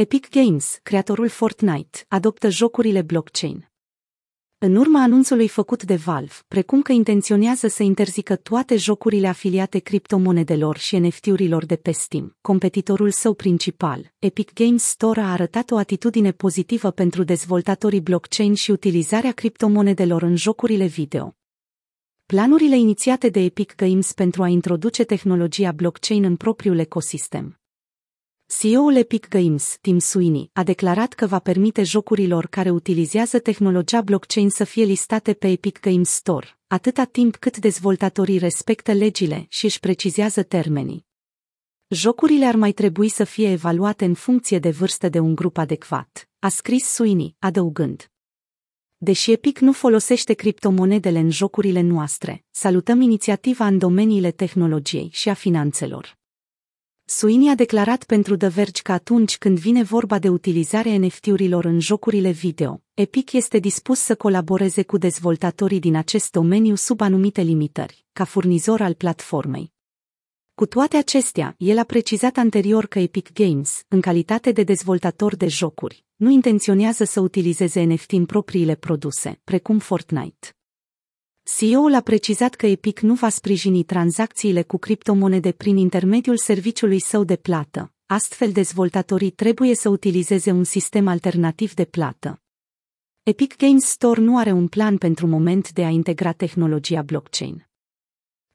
Epic Games, creatorul Fortnite, adoptă jocurile blockchain. În urma anunțului făcut de Valve, precum că intenționează să interzică toate jocurile afiliate criptomonedelor și NFT-urilor de pe Steam, competitorul său principal, Epic Games Store a arătat o atitudine pozitivă pentru dezvoltatorii blockchain și utilizarea criptomonedelor în jocurile video. Planurile inițiate de Epic Games pentru a introduce tehnologia blockchain în propriul ecosistem CEO-ul Epic Games, Tim Sweeney, a declarat că va permite jocurilor care utilizează tehnologia blockchain să fie listate pe Epic Games Store, atâta timp cât dezvoltatorii respectă legile și își precizează termenii. Jocurile ar mai trebui să fie evaluate în funcție de vârstă de un grup adecvat, a scris Sweeney, adăugând. Deși Epic nu folosește criptomonedele în jocurile noastre, salutăm inițiativa în domeniile tehnologiei și a finanțelor. Suini a declarat pentru The Verge că atunci când vine vorba de utilizarea NFT-urilor în jocurile video, Epic este dispus să colaboreze cu dezvoltatorii din acest domeniu sub anumite limitări, ca furnizor al platformei. Cu toate acestea, el a precizat anterior că Epic Games, în calitate de dezvoltator de jocuri, nu intenționează să utilizeze NFT în propriile produse, precum Fortnite. CEO-ul a precizat că Epic nu va sprijini tranzacțiile cu criptomonede prin intermediul serviciului său de plată. Astfel, dezvoltatorii trebuie să utilizeze un sistem alternativ de plată. Epic Games Store nu are un plan pentru moment de a integra tehnologia blockchain.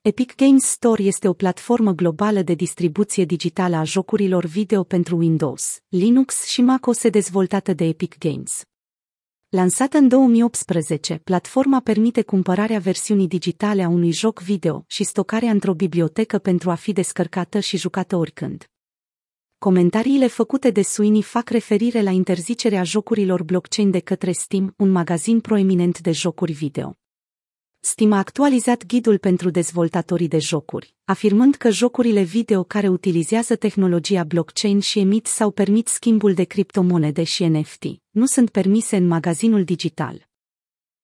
Epic Games Store este o platformă globală de distribuție digitală a jocurilor video pentru Windows, Linux și macOS dezvoltată de Epic Games. Lansată în 2018, platforma permite cumpărarea versiunii digitale a unui joc video și stocarea într-o bibliotecă pentru a fi descărcată și jucată oricând. Comentariile făcute de Sweeney fac referire la interzicerea jocurilor blockchain de către Steam, un magazin proeminent de jocuri video. Steam a actualizat ghidul pentru dezvoltatorii de jocuri, afirmând că jocurile video care utilizează tehnologia blockchain și emit sau permit schimbul de criptomonede și NFT nu sunt permise în magazinul digital.